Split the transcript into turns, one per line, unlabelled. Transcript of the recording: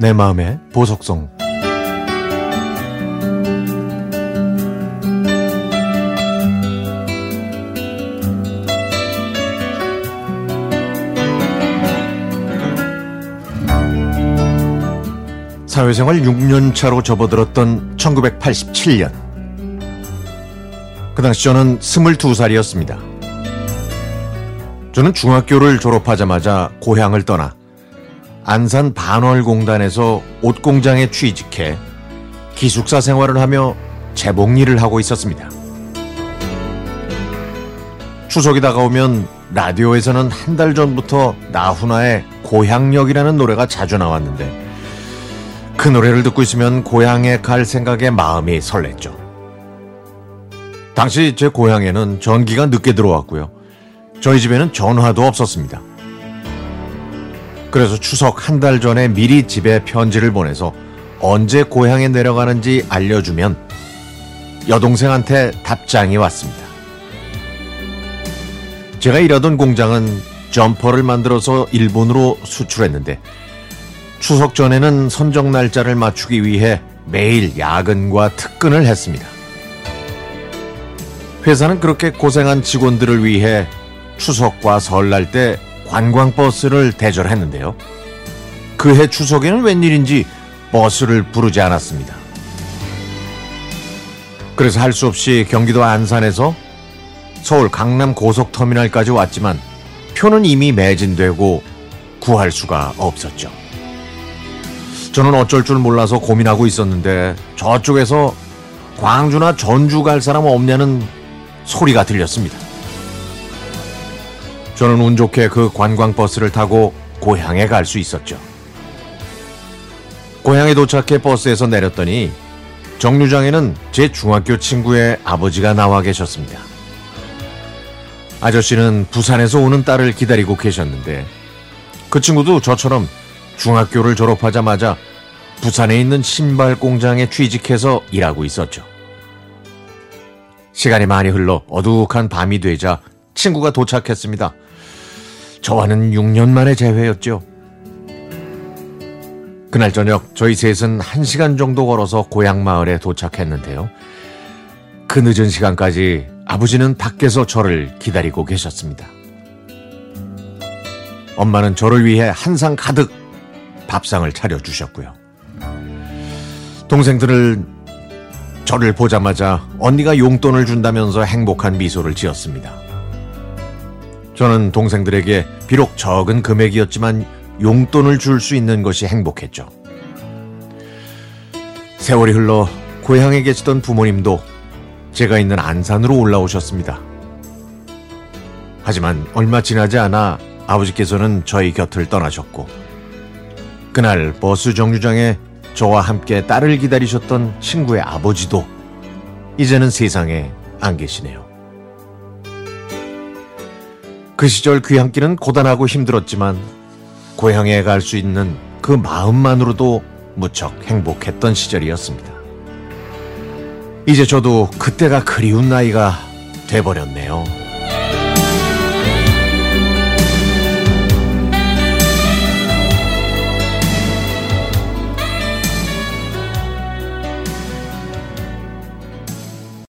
내 마음의 보석성 사회생활 6년 차로 접어들었던 1987년 그 당시 저는 22살이었습니다. 저는 중학교를 졸업하자마자 고향을 떠나 안산 반월공단에서 옷 공장에 취직해 기숙사 생활을 하며 재봉 일을 하고 있었습니다. 추석이 다가오면 라디오에서는 한 달 전부터 나훈아의 고향역이라는 노래가 자주 나왔는데 그 노래를 듣고 있으면 고향에 갈 생각에 마음이 설렜죠. 당시 제 고향에는 전기가 늦게 들어왔고요. 저희 집에는 전화도 없었습니다. 그래서 추석 한 달 전에 미리 집에 편지를 보내서 언제 고향에 내려가는지 알려주면 여동생한테 답장이 왔습니다. 제가 일하던 공장은 점퍼를 만들어서 일본으로 수출했는데 추석 전에는 선정 날짜를 맞추기 위해 매일 야근과 특근을 했습니다. 회사는 그렇게 고생한 직원들을 위해 추석과 설날 때 관광버스를 대절 했는데요. 그해 추석에는 웬일인지 버스를 부르지 않았습니다. 그래서 할 수 없이 경기도 안산에서 서울 강남 고속터미널까지 왔지만 표는 이미 매진되고 구할 수가 없었죠. 저는 어쩔 줄 몰라서 고민하고 있었는데 저쪽에서 광주나 전주 갈 사람 없냐는 소리가 들렸습니다. 저는 운 좋게 그 관광버스를 타고 고향에 갈 수 있었죠. 고향에 도착해 버스에서 내렸더니 정류장에는 제 중학교 친구의 아버지가 나와 계셨습니다. 아저씨는 부산에서 오는 딸을 기다리고 계셨는데 그 친구도 저처럼 중학교를 졸업하자마자 부산에 있는 신발 공장에 취직해서 일하고 있었죠. 시간이 많이 흘러 어둑한 밤이 되자 친구가 도착했습니다. 저와는 6년 만에 재회였죠. 그날 저녁 저희 셋은 1시간 정도 걸어서 고향 마을에 도착했는데요. 그 늦은 시간까지 아버지는 밖에서 저를 기다리고 계셨습니다. 엄마는 저를 위해 한 상 가득 밥상을 차려주셨고요. 동생들을 저를 보자마자 언니가 용돈을 준다면서 행복한 미소를 지었습니다. 저는 동생들에게 비록 적은 금액이었지만 용돈을 줄 수 있는 것이 행복했죠. 세월이 흘러 고향에 계시던 부모님도 제가 있는 안산으로 올라오셨습니다. 하지만 얼마 지나지 않아 아버지께서는 저희 곁을 떠나셨고 그날 버스 정류장에 저와 함께 딸을 기다리셨던 친구의 아버지도 이제는 세상에 안 계시네요. 그 시절 귀향길은 고단하고 힘들었지만 고향에 갈 수 있는 그 마음만으로도 무척 행복했던 시절이었습니다. 이제 저도 그때가 그리운 나이가 돼버렸네요.